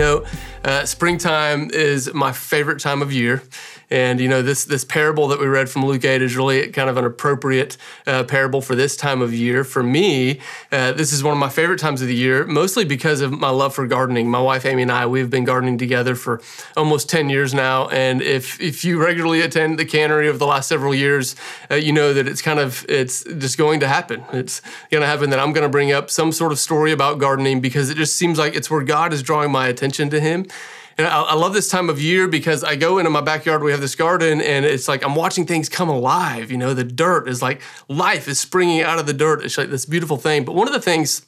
know, uh, springtime is my favorite time of year. And you know this this parable that we read from Luke eight is really kind of an appropriate uh, parable for this time of year. For me, uh, this is one of my favorite times of the year, mostly because of my love for gardening. My wife Amy and I we've been gardening together for almost ten years now. And if if you regularly attend the cannery over the last several years, uh, you know that it's kind of it's just going to happen. It's going to happen that I'm going to bring up some sort of story about gardening because it just seems like it's where God is drawing my attention to Him. And I, I, love this time of year because I go into my backyard. We have this garden, and it's like I'm watching things come alive. You know, the dirt is like life is springing out of the dirt. It's like this beautiful thing. But one of the things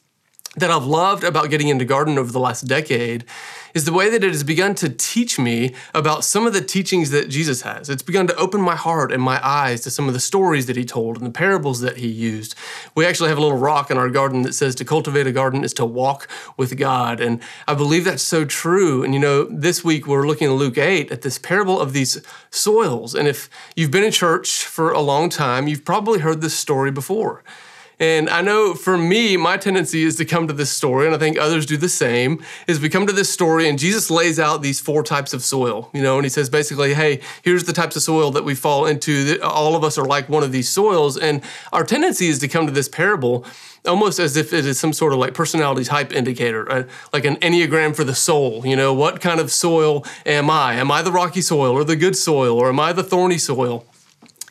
that I've loved about getting into garden over the last decade is the way that it has begun to teach me about some of the teachings that Jesus has. It's begun to open my heart and my eyes to some of the stories that he told and the parables that he used. We actually have a little rock in our garden that says to cultivate a garden is to walk with God. And I believe that's so true. And you know, this week we're looking at Luke 8 at this parable of these soils. And if you've been in church for a long time, you've probably heard this story before. And I know for me, my tendency is to come to this story, and I think others do the same, is we come to this story and Jesus lays out these four types of soil, you know, and he says basically, hey, here's the types of soil that we fall into. All of us are like one of these soils. And our tendency is to come to this parable almost as if it is some sort of like personality type indicator, uh, like an enneagram for the soul. You know, what kind of soil am I? Am I the rocky soil or the good soil, or am I the thorny soil?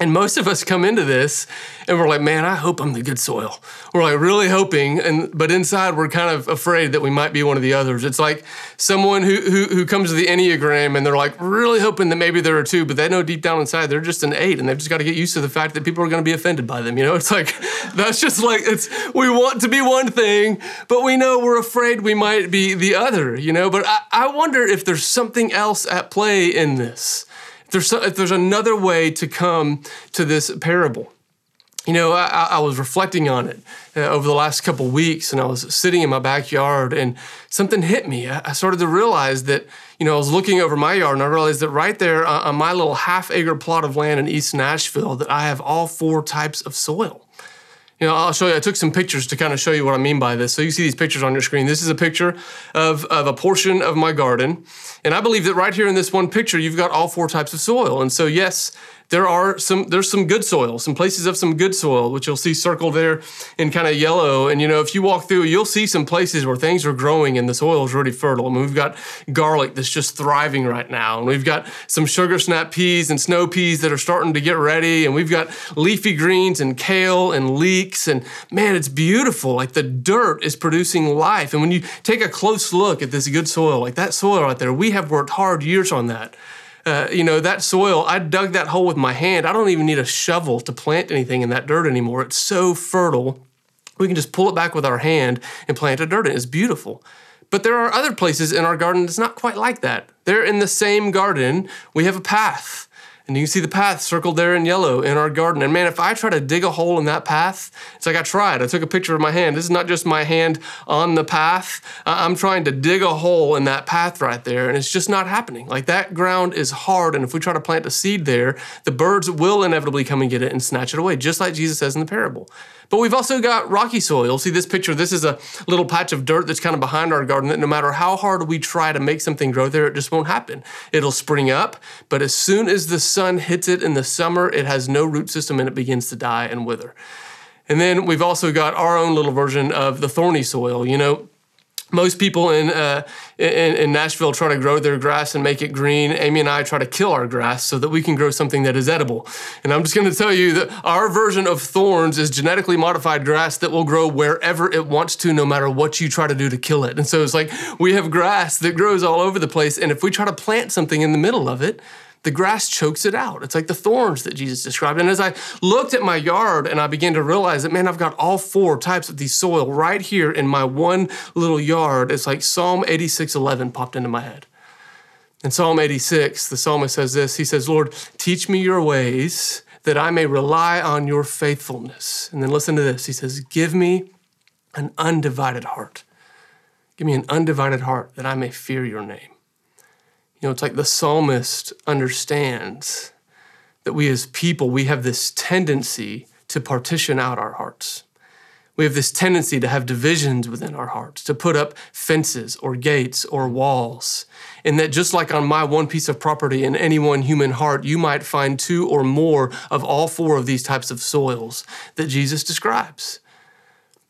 And most of us come into this and we're like, man, I hope I'm the good soil. We're like really hoping, and but inside we're kind of afraid that we might be one of the others. It's like someone who who, who comes to the Enneagram and they're like really hoping that maybe they're a two, but they know deep down inside they're just an eight, and they've just got to get used to the fact that people are going to be offended by them. You know, it's like that's just like it's we want to be one thing, but we know we're afraid we might be the other. You know, but I, I wonder if there's something else at play in this there's, if there's another way to come to this parable. You know, I, I was reflecting on it uh, over the last couple weeks, and I was sitting in my backyard, and something hit me. I, I, started to realize that, you know, I was looking over my yard, and I realized that right there uh, on my little half-acre plot of land in East Nashville, that I have all four types of soil. You know, I'll show you. I took some pictures to kind of show you what I mean by this. So you see these pictures on your screen. This is a picture of, of a portion of my garden. And I believe that right here in this one picture, you've got all four types of soil. And so, yes, there are some there's some good soil, some places of some good soil, which you'll see circled there in kind of yellow. And you know, if you walk through, you'll see some places where things are growing and the soil is really fertile. I mean, we've got garlic that's just thriving right now, and we've got some sugar snap peas and snow peas that are starting to get ready, and we've got leafy greens and kale and leeks, and man, it's beautiful. Like the dirt is producing life. And when you take a close look at this good soil, like that soil right there, we have worked hard years on that. Uh, you know, that soil, I dug that hole with my hand. I don't even need a shovel to plant anything in that dirt anymore. It's so fertile. We can just pull it back with our hand and plant a dirt in. It's beautiful. But there are other places in our garden that's not quite like that. They're in the same garden. We have a path. And you can see the path circled there in yellow in our garden. And man, if I try to dig a hole in that path, it's like I tried. I took a picture of my hand. This is not just my hand on the path. I'm trying to dig a hole in that path right there, and it's just not happening. Like that ground is hard, and if we try to plant a seed there, the birds will inevitably come and get it and snatch it away, just like Jesus says in the parable. But we've also got rocky soil. See this picture? This is a little patch of dirt that's kind of behind our garden that no matter how hard we try to make something grow there, it just won't happen. It'll spring up, but as soon as the sun hits it in the summer, it has no root system and it begins to die and wither. And then we've also got our own little version of the thorny soil. You know, most people in, uh, in, in Nashville try to grow their grass and make it green. Amy and I try to kill our grass so that we can grow something that is edible. And I'm just going to tell you that our version of thorns is genetically modified grass that will grow wherever it wants to, no matter what you try to do to kill it. And so it's like we have grass that grows all over the place, and if we try to plant something in the middle of it, the grass chokes it out. It's like the thorns that Jesus described. And as I looked at my yard and I began to realize that, man, I've got all four types of these soil right here in my one little yard, it's like Psalm 86 11 popped into my head. In Psalm 86, the psalmist says this He says, Lord, teach me your ways that I may rely on your faithfulness. And then listen to this He says, Give me an undivided heart. Give me an undivided heart that I may fear your name. You know, it's like the psalmist understands that we as people, we have this tendency to partition out our hearts. We have this tendency to have divisions within our hearts, to put up fences or gates or walls. And that just like on my one piece of property in any one human heart, you might find two or more of all four of these types of soils that Jesus describes.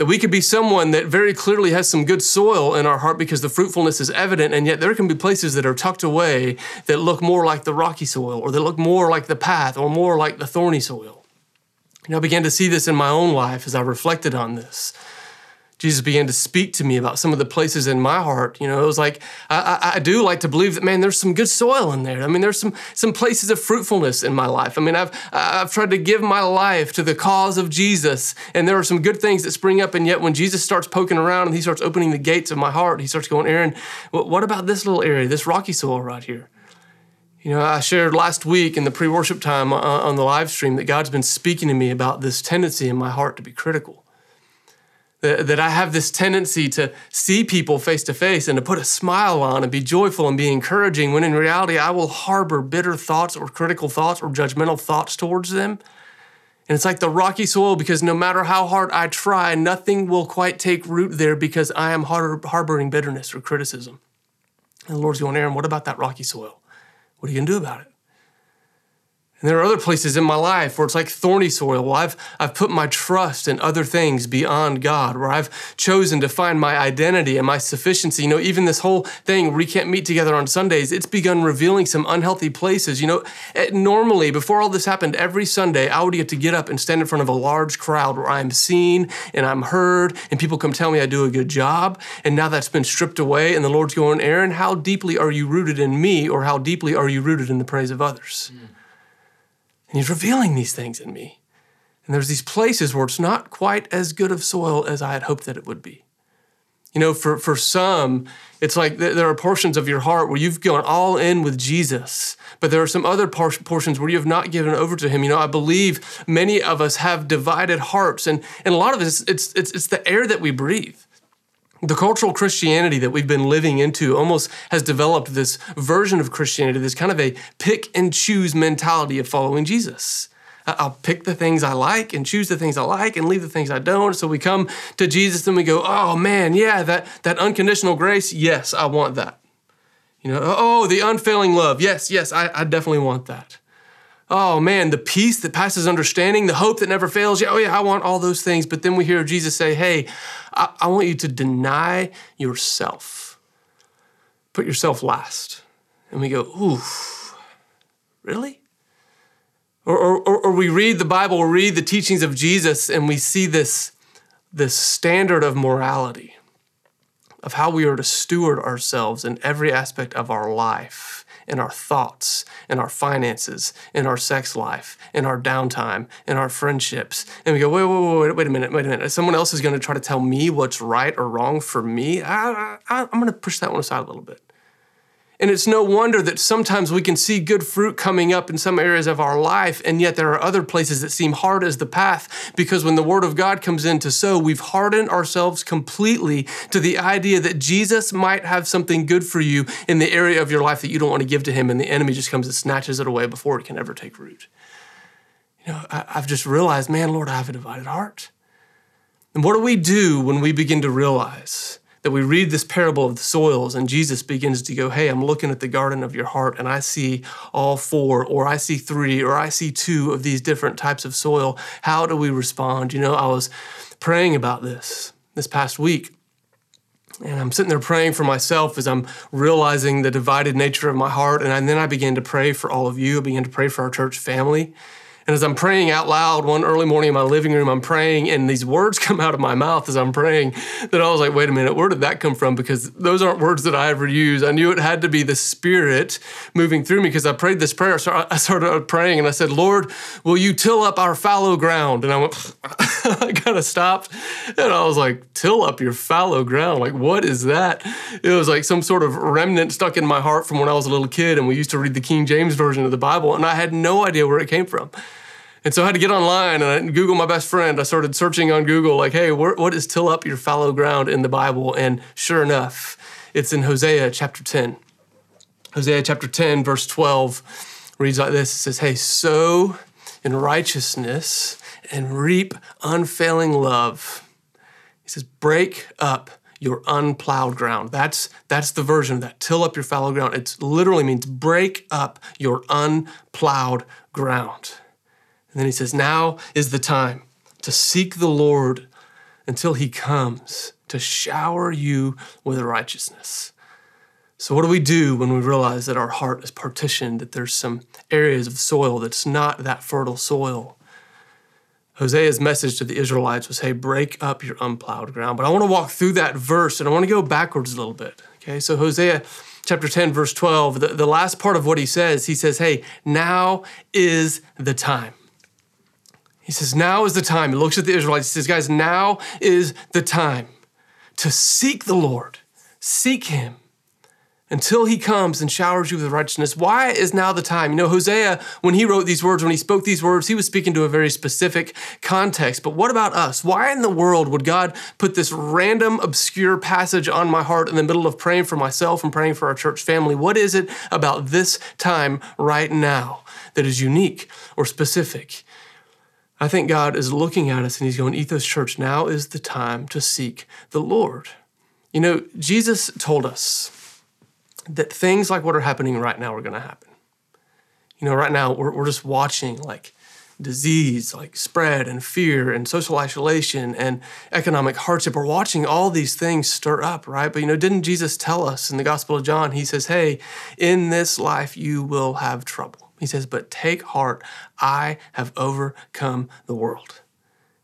That we could be someone that very clearly has some good soil in our heart because the fruitfulness is evident, and yet there can be places that are tucked away that look more like the rocky soil, or that look more like the path, or more like the thorny soil. And I began to see this in my own life as I reflected on this. Jesus began to speak to me about some of the places in my heart. You know, it was like I, I, I, do like to believe that man, there's some good soil in there. I mean, there's some some places of fruitfulness in my life. I mean, I've I've tried to give my life to the cause of Jesus, and there are some good things that spring up. And yet, when Jesus starts poking around and he starts opening the gates of my heart, he starts going, Aaron, what about this little area, this rocky soil right here? You know, I shared last week in the pre worship time uh, on the live stream that God's been speaking to me about this tendency in my heart to be critical that I have this tendency to see people face to face and to put a smile on and be joyful and be encouraging when in reality I will harbor bitter thoughts or critical thoughts or judgmental thoughts towards them. And it's like the rocky soil because no matter how hard I try, nothing will quite take root there because I am har- harboring bitterness or criticism. And the Lord's going, Aaron, what about that rocky soil? What are you going to do about it? And there are other places in my life where it's like thorny soil. Well, I've, I've put my trust in other things beyond God, where I've chosen to find my identity and my sufficiency. You know, even this whole thing where we can't meet together on Sundays, it's begun revealing some unhealthy places. You know, eh, normally, before all this happened, every Sunday, I would get to get up and stand in front of a large crowd where I'm seen and I'm heard, and people come tell me I do a good job. And now that's been stripped away, and the Lord's going, Aaron, how deeply are you rooted in me, or how deeply are you rooted in the praise of others? Mm. And he's revealing these things in me. And there's these places where it's not quite as good of soil as I had hoped that it would be. You know, for, for some, it's like there are portions of your heart where you've gone all in with Jesus, but there are some other portions where you have not given over to Him. You know, I believe many of us have divided hearts, and, and a lot of it, it's, it's, it's the air that we breathe the cultural Christianity that we've been living into almost has developed this version of Christianity, this kind of a pick and choose mentality of following Jesus. I'll pick the things I like and choose the things I like and leave the things I don't. So we come to Jesus and we go, oh man, yeah, that, that unconditional grace, yes, I want that. You know, oh, the unfailing love, yes, yes, I, I definitely want that oh man, the peace that passes understanding, the hope that never fails. Yeah, oh yeah, I want all those things. But then we hear Jesus say, hey, I, I want you to deny yourself. Put yourself last. And we go, ooh, really? Or, or, or we read the Bible, or read the teachings of Jesus, and we see this, this standard of morality, of how we are to steward ourselves in every aspect of our life in our thoughts, in our finances, in our sex life, in our downtime, in our friendships. And we go, wait, wait, wait, wait a minute, wait a minute. Someone else is going to try to tell me what's right or wrong for me. I, I, I'm going to push that one aside a little bit. And it's no wonder that sometimes we can see good fruit coming up in some areas of our life, and yet there are other places that seem hard as the path because when the Word of God comes in to sow, we've hardened ourselves completely to the idea that Jesus might have something good for you in the area of your life that you don't want to give to Him, and the enemy just comes and snatches it away before it can ever take root. You know, I, have just realized, man, Lord, I have a divided heart. And what do we do when we begin to realize that we read this parable of the soils and Jesus begins to go, Hey, I'm looking at the garden of your heart and I see all four, or I see three, or I see two of these different types of soil. How do we respond? You know, I was praying about this this past week. And I'm sitting there praying for myself as I'm realizing the divided nature of my heart. And then I began to pray for all of you. I began to pray for our church family. And as I'm praying out loud one early morning in my living room, I'm praying, and these words come out of my mouth as I'm praying that I was like, wait a minute, where did that come from? Because those aren't words that I ever use. I knew it had to be the Spirit moving through me because I prayed this prayer. So I started praying and I said, Lord, will you till up our fallow ground? And I went, I kind of stopped and I was like, till up your fallow ground? Like, what is that? It was like some sort of remnant stuck in my heart from when I was a little kid and we used to read the King James Version of the Bible and I had no idea where it came from. And so I had to get online and I Google my best friend. I started searching on Google, like, hey, what is till up your fallow ground in the Bible? And sure enough, it's in Hosea chapter 10. Hosea chapter 10, verse 12 reads like this It says, Hey, sow in righteousness and reap unfailing love. He says, break up your unplowed ground. That's that's the version of that. Till up your fallow ground. It literally means break up your unplowed ground. And then he says, Now is the time to seek the Lord until he comes to shower you with righteousness. So, what do we do when we realize that our heart is partitioned, that there's some areas of soil that's not that fertile soil? Hosea's message to the Israelites was, hey, break up your unplowed ground. But I want to walk through that verse and I want to go backwards a little bit. Okay, so Hosea chapter 10, verse 12, the, the last part of what he says, he says, hey, now is the time. He says, now is the time. He looks at the Israelites, he says, guys, now is the time to seek the Lord, seek him until he comes and showers you with righteousness. Why is now the time? You know, Hosea, when he wrote these words, when he spoke these words, he was speaking to a very specific context. But what about us? Why in the world would God put this random, obscure passage on my heart in the middle of praying for myself and praying for our church family? What is it about this time right now that is unique or specific? I think God is looking at us and he's going, Ethos Church, now is the time to seek the Lord. You know, Jesus told us that things like what are happening right now are going to happen. You know, right now we're, we're just watching like disease, like spread and fear and social isolation and economic hardship. We're watching all these things stir up, right? But you know, didn't Jesus tell us in the Gospel of John? He says, Hey, in this life you will have trouble. He says, But take heart, I have overcome the world.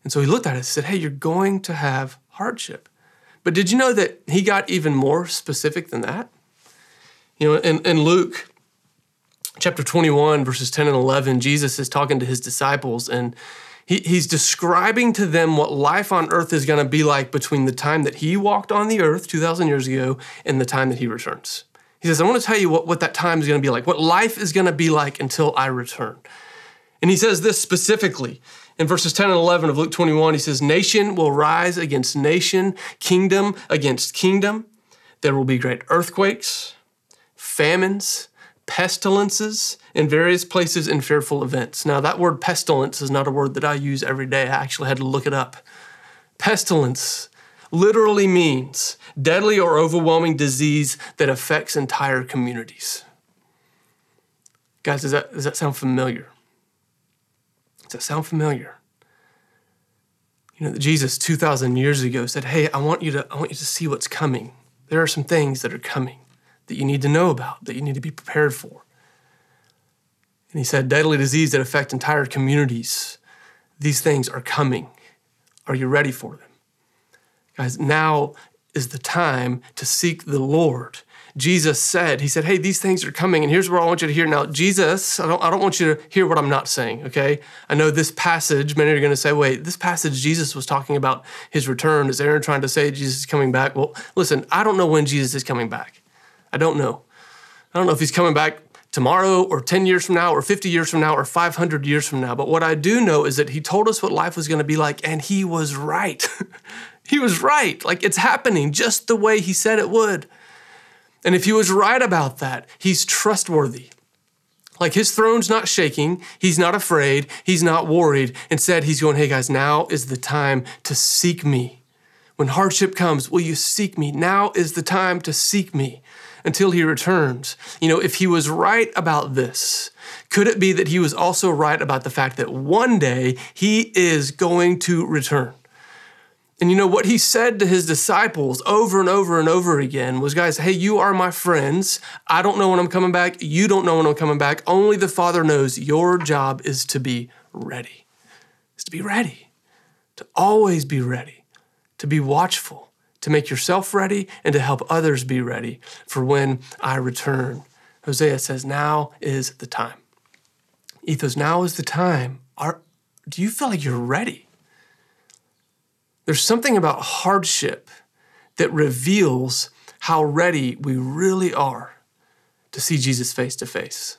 And so he looked at it and said, Hey, you're going to have hardship. But did you know that he got even more specific than that? You know, in, in Luke chapter 21, verses 10 and 11, Jesus is talking to his disciples and he, he's describing to them what life on earth is going to be like between the time that he walked on the earth 2,000 years ago and the time that he returns. He says, I want to tell you what, what that time is going to be like, what life is going to be like until I return. And he says this specifically in verses 10 and 11 of Luke 21. He says, Nation will rise against nation, kingdom against kingdom. There will be great earthquakes famines, pestilences in various places and fearful events. Now, that word pestilence is not a word that I use every day. I actually had to look it up. Pestilence literally means deadly or overwhelming disease that affects entire communities. Guys, does that, does that sound familiar? Does that sound familiar? You know, Jesus 2,000 years ago said, Hey, I want, you to, I want you to see what's coming. There are some things that are coming that you need to know about, that you need to be prepared for. And he said, deadly disease that affect entire communities. These things are coming. Are you ready for them? Guys, now is the time to seek the Lord. Jesus said, He said, Hey, these things are coming, and here's what I want you to hear. Now, Jesus, I don't, I don't want you to hear what I'm not saying, okay? I know this passage, many are going to say, Wait, this passage, Jesus was talking about his return. Is Aaron trying to say Jesus is coming back? Well, listen, I don't know when Jesus is coming back. I don't know. I don't know if he's coming back tomorrow or 10 years from now or 50 years from now or 500 years from now. But what I do know is that he told us what life was going to be like, and he was right. he was right. Like it's happening just the way he said it would. And if he was right about that, he's trustworthy. Like his throne's not shaking, he's not afraid, he's not worried. Instead, he's going, hey guys, now is the time to seek me. When hardship comes, will you seek me? Now is the time to seek me until he returns. You know, if he was right about this, could it be that he was also right about the fact that one day he is going to return? And you know what he said to his disciples over and over and over again was, guys, hey, you are my friends. I don't know when I'm coming back. You don't know when I'm coming back. Only the Father knows. Your job is to be ready. Is to be ready. To always be ready. To be watchful to make yourself ready and to help others be ready for when I return. Hosea says, Now is the time. Ethos, now is the time. Are, do you feel like you're ready? There's something about hardship that reveals how ready we really are to see Jesus face to face.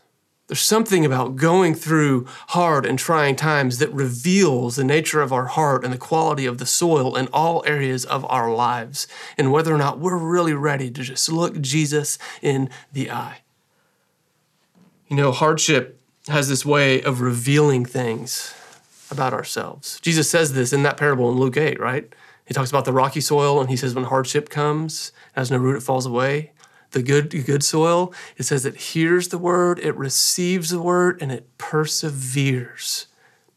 There's something about going through hard and trying times that reveals the nature of our heart and the quality of the soil in all areas of our lives, and whether or not we're really ready to just look Jesus in the eye. You know, hardship has this way of revealing things about ourselves. Jesus says this in that parable in Luke 8, right? He talks about the rocky soil, and he says when hardship comes, has no root, it falls away. The good, good soil, it says it hears the word, it receives the word, and it perseveres.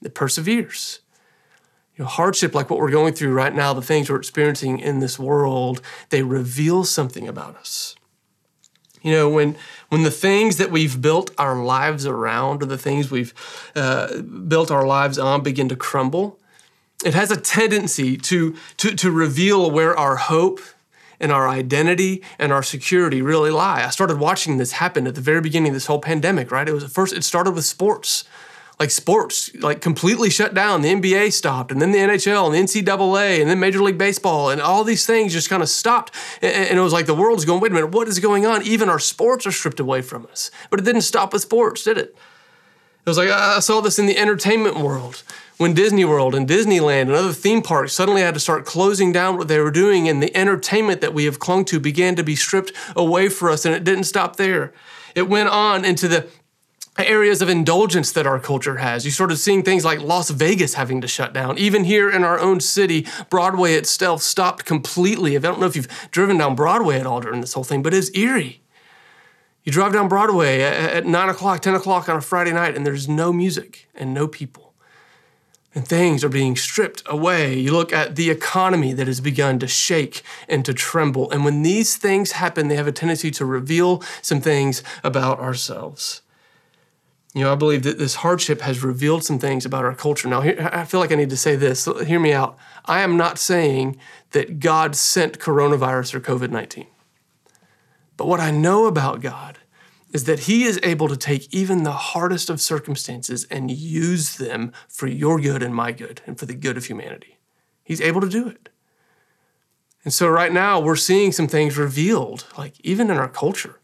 It perseveres. You know, hardship, like what we're going through right now, the things we're experiencing in this world, they reveal something about us. You know, when when the things that we've built our lives around, or the things we've uh, built our lives on, begin to crumble, it has a tendency to, to, to reveal where our hope and our identity and our security really lie. I started watching this happen at the very beginning of this whole pandemic, right? It was first, it started with sports. Like sports, like completely shut down. The NBA stopped, and then the NHL, and the NCAA, and then Major League Baseball, and all these things just kind of stopped. And it was like the world's going, wait a minute, what is going on? Even our sports are stripped away from us. But it didn't stop with sports, did it? It was like, ah, I saw this in the entertainment world when Disney World and Disneyland and other theme parks suddenly had to start closing down what they were doing, and the entertainment that we have clung to began to be stripped away for us, and it didn't stop there. It went on into the areas of indulgence that our culture has. You started seeing things like Las Vegas having to shut down. Even here in our own city, Broadway itself stopped completely. I don't know if you've driven down Broadway at all during this whole thing, but it's eerie. You drive down Broadway at 9 o'clock, 10 o'clock on a Friday night, and there's no music and no people and things are being stripped away. You look at the economy that has begun to shake and to tremble. And when these things happen, they have a tendency to reveal some things about ourselves. You know, I believe that this hardship has revealed some things about our culture. Now, I feel like I need to say this. Hear me out. I am not saying that God sent coronavirus or COVID 19. But what I know about God is that He is able to take even the hardest of circumstances and use them for your good and my good and for the good of humanity. He's able to do it. And so, right now, we're seeing some things revealed, like even in our culture.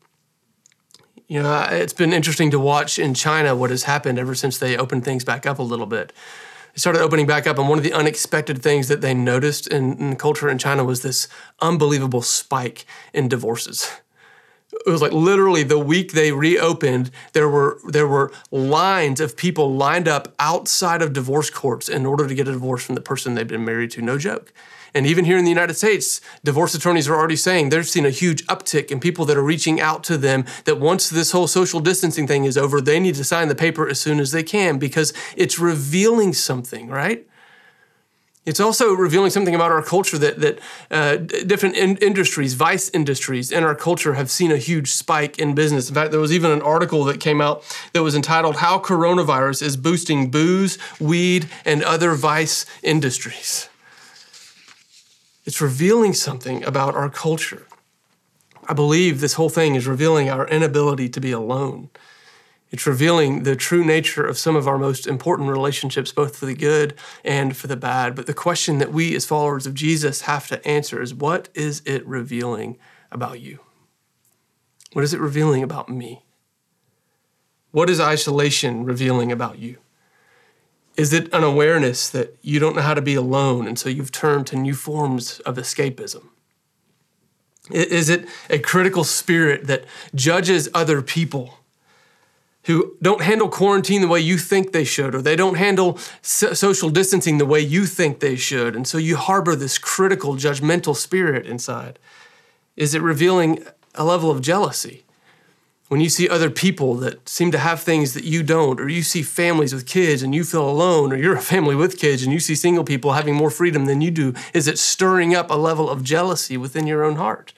You know, it's been interesting to watch in China what has happened ever since they opened things back up a little bit. They started opening back up, and one of the unexpected things that they noticed in, in culture in China was this unbelievable spike in divorces it was like literally the week they reopened there were there were lines of people lined up outside of divorce courts in order to get a divorce from the person they've been married to. No joke. And even here in the United States divorce attorneys are already saying they're seeing a huge uptick in people that are reaching out to them that once this whole social distancing thing is over they need to sign the paper as soon as they can because it's revealing something right it's also revealing something about our culture that, that uh, different in- industries, vice industries in our culture, have seen a huge spike in business. In fact, there was even an article that came out that was entitled How Coronavirus is Boosting Booze, Weed, and Other Vice Industries. It's revealing something about our culture. I believe this whole thing is revealing our inability to be alone it's revealing the true nature of some of our most important relationships, both for the good and for the bad. But the question that we, as followers of Jesus, have to answer is what is it revealing about you? What is it revealing about me? What is isolation revealing about you? Is it an awareness that you don't know how to be alone, and so you've turned to new forms of escapism? Is it a critical spirit that judges other people who don't handle quarantine the way you think they should, or they don't handle so- social distancing the way you think they should. And so you harbor this critical, judgmental spirit inside. Is it revealing a level of jealousy? When you see other people that seem to have things that you don't, or you see families with kids and you feel alone, or you're a family with kids and you see single people having more freedom than you do, is it stirring up a level of jealousy within your own heart?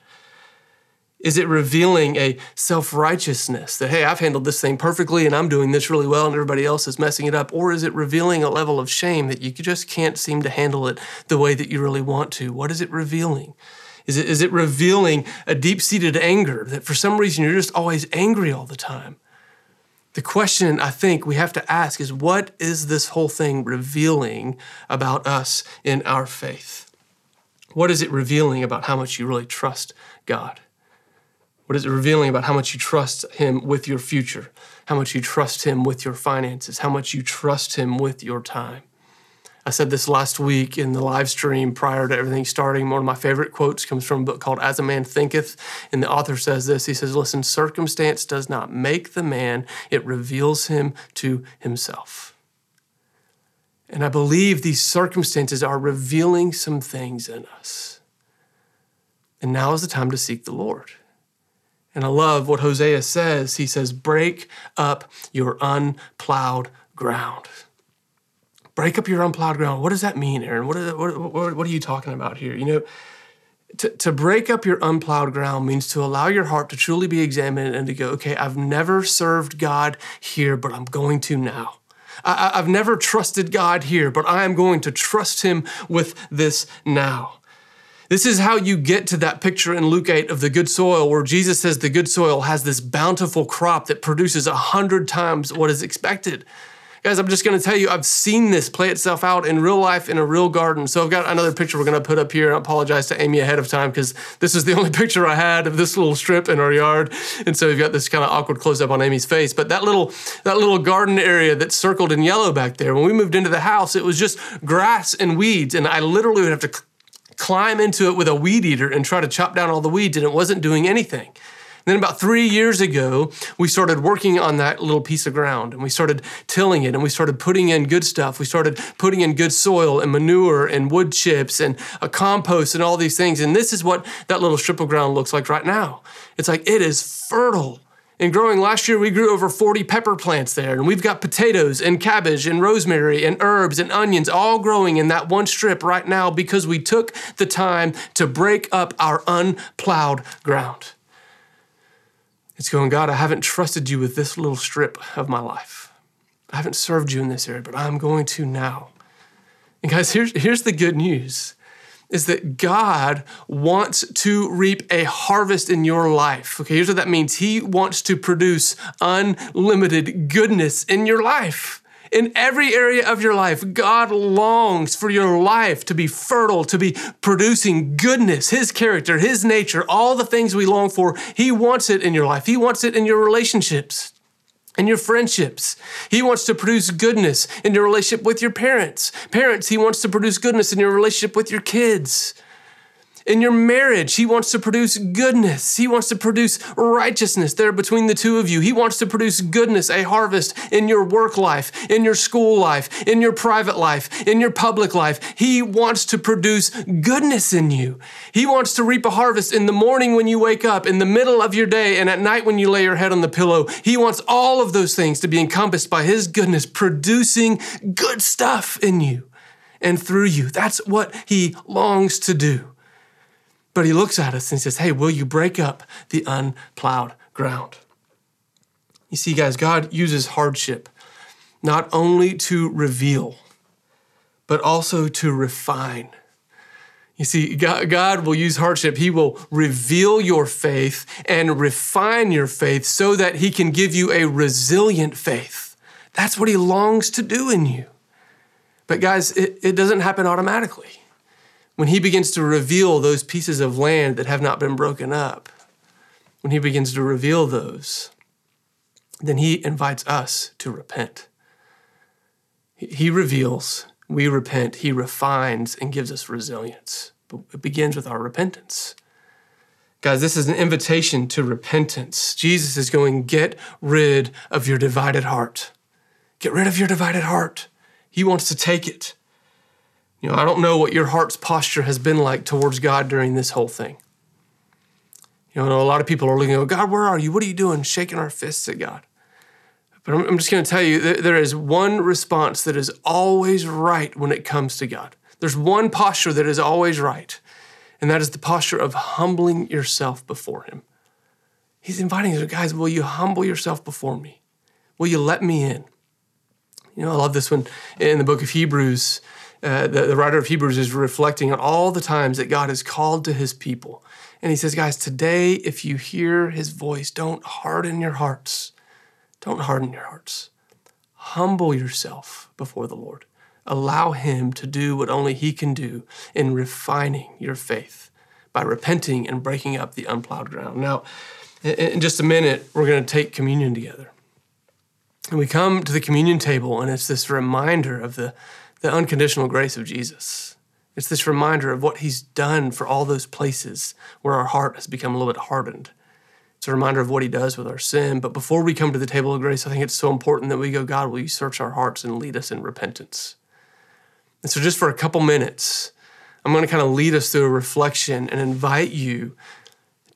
Is it revealing a self righteousness that, hey, I've handled this thing perfectly and I'm doing this really well and everybody else is messing it up? Or is it revealing a level of shame that you just can't seem to handle it the way that you really want to? What is it revealing? Is it, is it revealing a deep seated anger that for some reason you're just always angry all the time? The question I think we have to ask is what is this whole thing revealing about us in our faith? What is it revealing about how much you really trust God? What is it revealing about how much you trust Him with your future, how much you trust Him with your finances, how much you trust Him with your time? I said this last week in the live stream prior to everything starting. One of my favorite quotes comes from a book called As a Man Thinketh. And the author says this He says, Listen, circumstance does not make the man, it reveals him to himself. And I believe these circumstances are revealing some things in us. And now is the time to seek the Lord. And I love what Hosea says. He says, Break up your unplowed ground. Break up your unplowed ground. What does that mean, Aaron? What, is, what, what, what are you talking about here? You know, to, to break up your unplowed ground means to allow your heart to truly be examined and to go, okay, I've never served God here, but I'm going to now. I, I've never trusted God here, but I am going to trust Him with this now. This is how you get to that picture in Luke 8 of the good soil, where Jesus says the good soil has this bountiful crop that produces a hundred times what is expected. Guys, I'm just to tell you, I've seen this play itself out in real life in a real garden. So I've got another picture we're to put up here. I apologize to Amy ahead of time because this is the only picture I had of this little strip in our yard. And so we've got this kind of awkward close up on Amy's face. But that little, that little garden area that's circled in yellow back there, when we moved into the house, it was just grass and weeds. And I literally would have to climb into it with a weed eater and try to chop down all the weeds, and it wasn't doing anything. Then, about three years ago, we started working on that little piece of ground and we started tilling it and we started putting in good stuff. We started putting in good soil and manure and wood chips and a compost and all these things. And this is what that little strip of ground looks like right now. It's like it is fertile. And growing last year, we grew over 40 pepper plants there. And we've got potatoes and cabbage and rosemary and herbs and onions all growing in that one strip right now because we took the time to break up our unplowed ground. It's going, God, I haven't trusted you with this little strip of my life. I haven't served you in this area, but I'm going to now. And guys, here's, here's the good news is that God wants to reap a harvest in your life. Okay, here's what that means He wants to produce unlimited goodness in your life. In every area of your life, God longs for your life to be fertile, to be producing goodness, His character, His nature, all the things we long for. He wants it in your life. He wants it in your relationships in your friendships. He wants to produce goodness in your relationship with your parents. Parents, He wants to produce goodness in your relationship with your kids. In your marriage, He wants to produce goodness. He wants to produce righteousness there between the two of you. He wants to produce goodness, a harvest in your work life, in your school life, in your private life, in your public life. He wants to produce goodness in you. He wants to reap a harvest in the morning when you wake up, in the middle of your day, and at night when you lay your head on the pillow. He wants all of those things to be encompassed by His goodness, producing good stuff in you and through you. That's what He longs to do. But he looks at us and says, Hey, will you break up the unplowed ground? You see, guys, God uses hardship not only to reveal, but also to refine. You see, God, will use hardship. He will reveal your faith and refine your faith so that He can give you a resilient faith. That's what He longs to do in you. But, guys, it, it doesn't happen automatically when he begins to reveal those pieces of land that have not been broken up, when he begins to reveal those, then he invites us to repent. He reveals, we repent, he refines and gives us resilience. But it begins with our repentance. Guys, this is an invitation to repentance. Jesus is going, get rid of your divided heart. Get rid of your divided heart. He wants to take it. You know, I don't know what your heart's posture has been like towards God during this whole thing. You know, a lot of people are looking, oh, God, where are you? What are you doing? Shaking our fists at God. But I'm, just going to tell you there is one response that is always right when it comes to God. There's one posture that is always right, and that is the posture of humbling yourself before Him. He's inviting you, guys, will you humble yourself before me? Will you let me in? You know, I love this one in the book of Hebrews. Uh, the, the writer of Hebrews is reflecting on all the times that God has called to his people. And he says, guys, today, if you hear his voice, don't harden your hearts. Don't harden your hearts. Humble yourself before the Lord. Allow him to do what only he can do in refining your faith by repenting and breaking up the unplowed ground. Now, in just a minute, we're going to take communion together. And we come to the communion table, and it's this reminder of the the unconditional grace of Jesus. It's this reminder of what he's done for all those places where our heart has become a little bit hardened. It's a reminder of what he does with our sin. But before we come to the table of grace, I think it's so important that we go, God, will you search our hearts and lead us in repentance? And so, just for a couple minutes, I'm going to kind of lead us through a reflection and invite you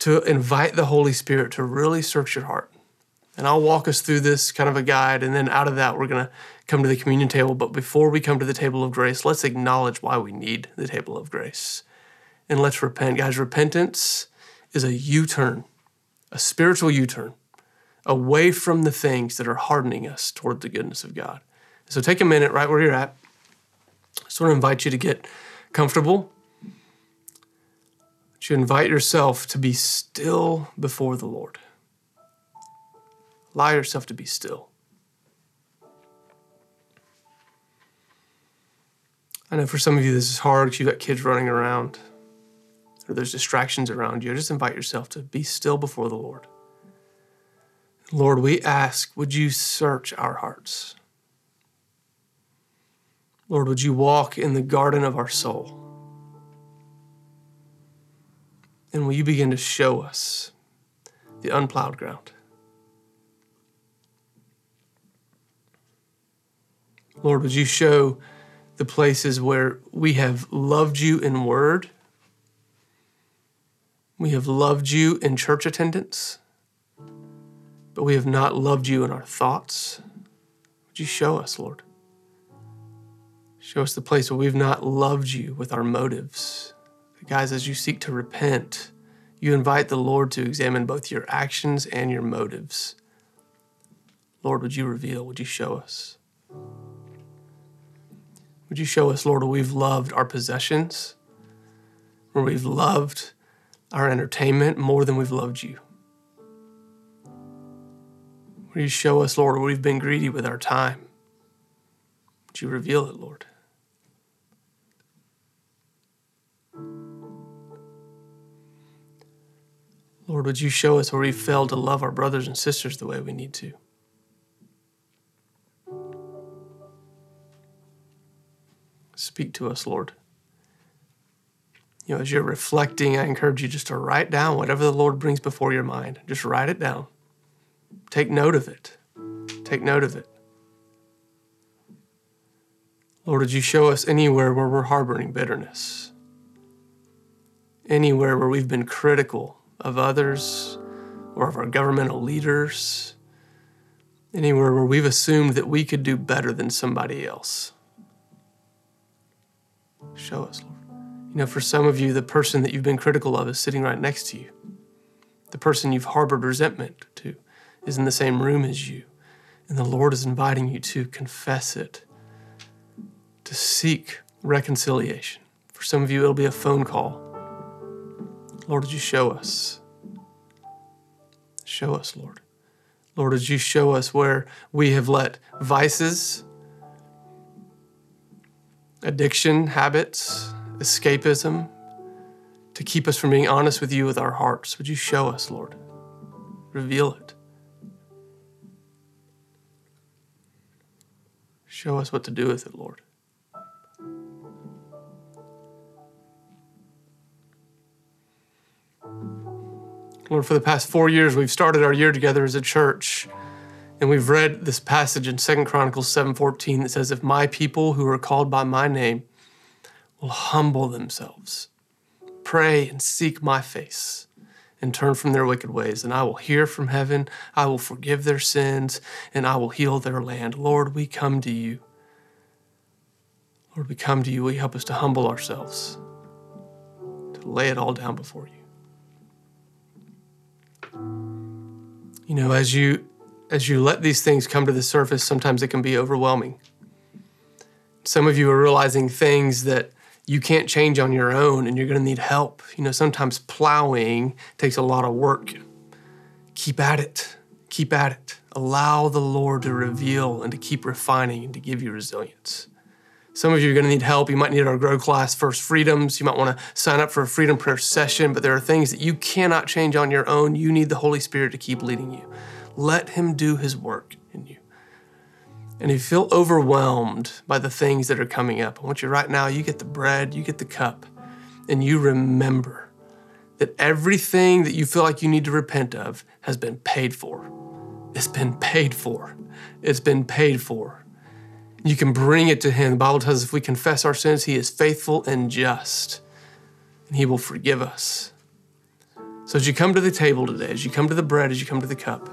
to invite the Holy Spirit to really search your heart. And I'll walk us through this kind of a guide. And then out of that, we're going to come to the communion table. But before we come to the table of grace, let's acknowledge why we need the table of grace. And let's repent. Guys, repentance is a U turn, a spiritual U turn away from the things that are hardening us toward the goodness of God. So take a minute right where you're at. I just want to invite you to get comfortable. To invite yourself to be still before the Lord. Allow yourself to be still. I know for some of you this is hard because you've got kids running around or there's distractions around you. Just invite yourself to be still before the Lord. Lord, we ask, would you search our hearts? Lord, would you walk in the garden of our soul? And will you begin to show us the unplowed ground? Lord, would you show the places where we have loved you in word, we have loved you in church attendance, but we have not loved you in our thoughts? Would you show us, Lord? Show us the place where we've not loved you with our motives. Guys, as you seek to repent, you invite the Lord to examine both your actions and your motives. Lord, would you reveal? Would you show us? Would you show us, Lord, where we've loved our possessions, where we've loved our entertainment more than we've loved you? Would you show us, Lord, where we've been greedy with our time? Would you reveal it, Lord? Lord, would you show us where we've failed to love our brothers and sisters the way we need to? Speak to us, Lord. You know, as you're reflecting, I encourage you just to write down whatever the Lord brings before your mind. Just write it down. Take note of it. Take note of it. Lord, would you show us anywhere where we're harboring bitterness? Anywhere where we've been critical of others or of our governmental leaders, anywhere where we've assumed that we could do better than somebody else. Show us, Lord. You know, for some of you, the person that you've been critical of is sitting right next to you. The person you've harbored resentment to is in the same room as you. And the Lord is inviting you to confess it, to seek reconciliation. For some of you, it'll be a phone call Lord, would you show us? Show us, Lord. Lord, would you show us where we have let vices, addiction, habits, escapism, to keep us from being honest with you with our hearts? Would you show us, Lord? Reveal it. Show us what to do with it, Lord. Lord, for the past four years, we've started our year together as a church. And we've read this passage in Second Chronicles 7:14 that says, If my people who are called by my name will humble themselves, pray and seek my face, and turn from their wicked ways, and I will hear from heaven, I will forgive their sins, and I will heal their land. Lord, we come to you. Lord, we come to you. You help us to humble ourselves, to lay it all down before you? You know, as you as you let these things come to the surface, sometimes it can be overwhelming. Some of you are realizing things that you can't change on your own and you're going to need help. You know, sometimes plowing takes a lot of work. Keep at it. Keep at it. Allow the Lord to reveal and to keep refining and to give you resilience. Some of you are going to need help. You might need our Grow class, First Freedoms. You might want to sign up for a freedom prayer session, but there are things that you cannot change on your own. You need the Holy Spirit to keep leading you. Let Him do His work in you. And if you feel overwhelmed by the things that are coming up, I want you right now, you get the bread, you get the cup, and you remember that everything that you feel like you need to repent of has been paid for. It's been paid for. It's been paid for You can bring it to Him. The Bible tells us if we confess our sins, He is faithful and just, and He will forgive us. So as you come to the table today, as you come to the bread, as you come to the cup,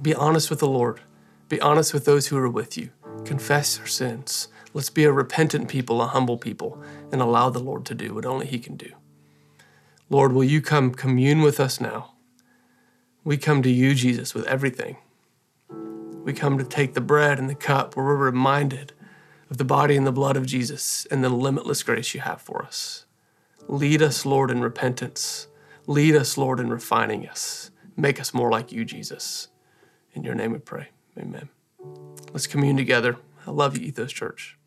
be honest with the Lord. Be honest with those who are with you. Confess our sins. Let's be a repentant people, a humble people, and allow the Lord to do what only He can do. Lord, will you come commune with us now? We come to you, Jesus, with everything. We come to take the bread and the cup where we're reminded of the body and the blood of Jesus and the limitless grace you have for us. Lead us, Lord, in repentance. Lead us, Lord, in refining us. Make us more like you, Jesus. In your name we pray. Amen. Let's commune together. I love you, Ethos Church.